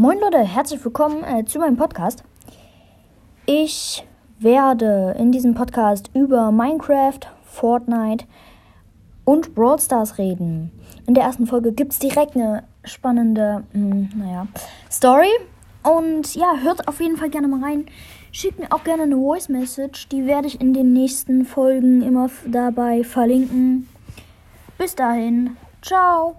Moin Leute, herzlich willkommen äh, zu meinem Podcast. Ich werde in diesem Podcast über Minecraft, Fortnite und Brawl Stars reden. In der ersten Folge gibt es direkt eine spannende, mh, naja, Story. Und ja, hört auf jeden Fall gerne mal rein. Schickt mir auch gerne eine Voice Message. Die werde ich in den nächsten Folgen immer dabei verlinken. Bis dahin, ciao.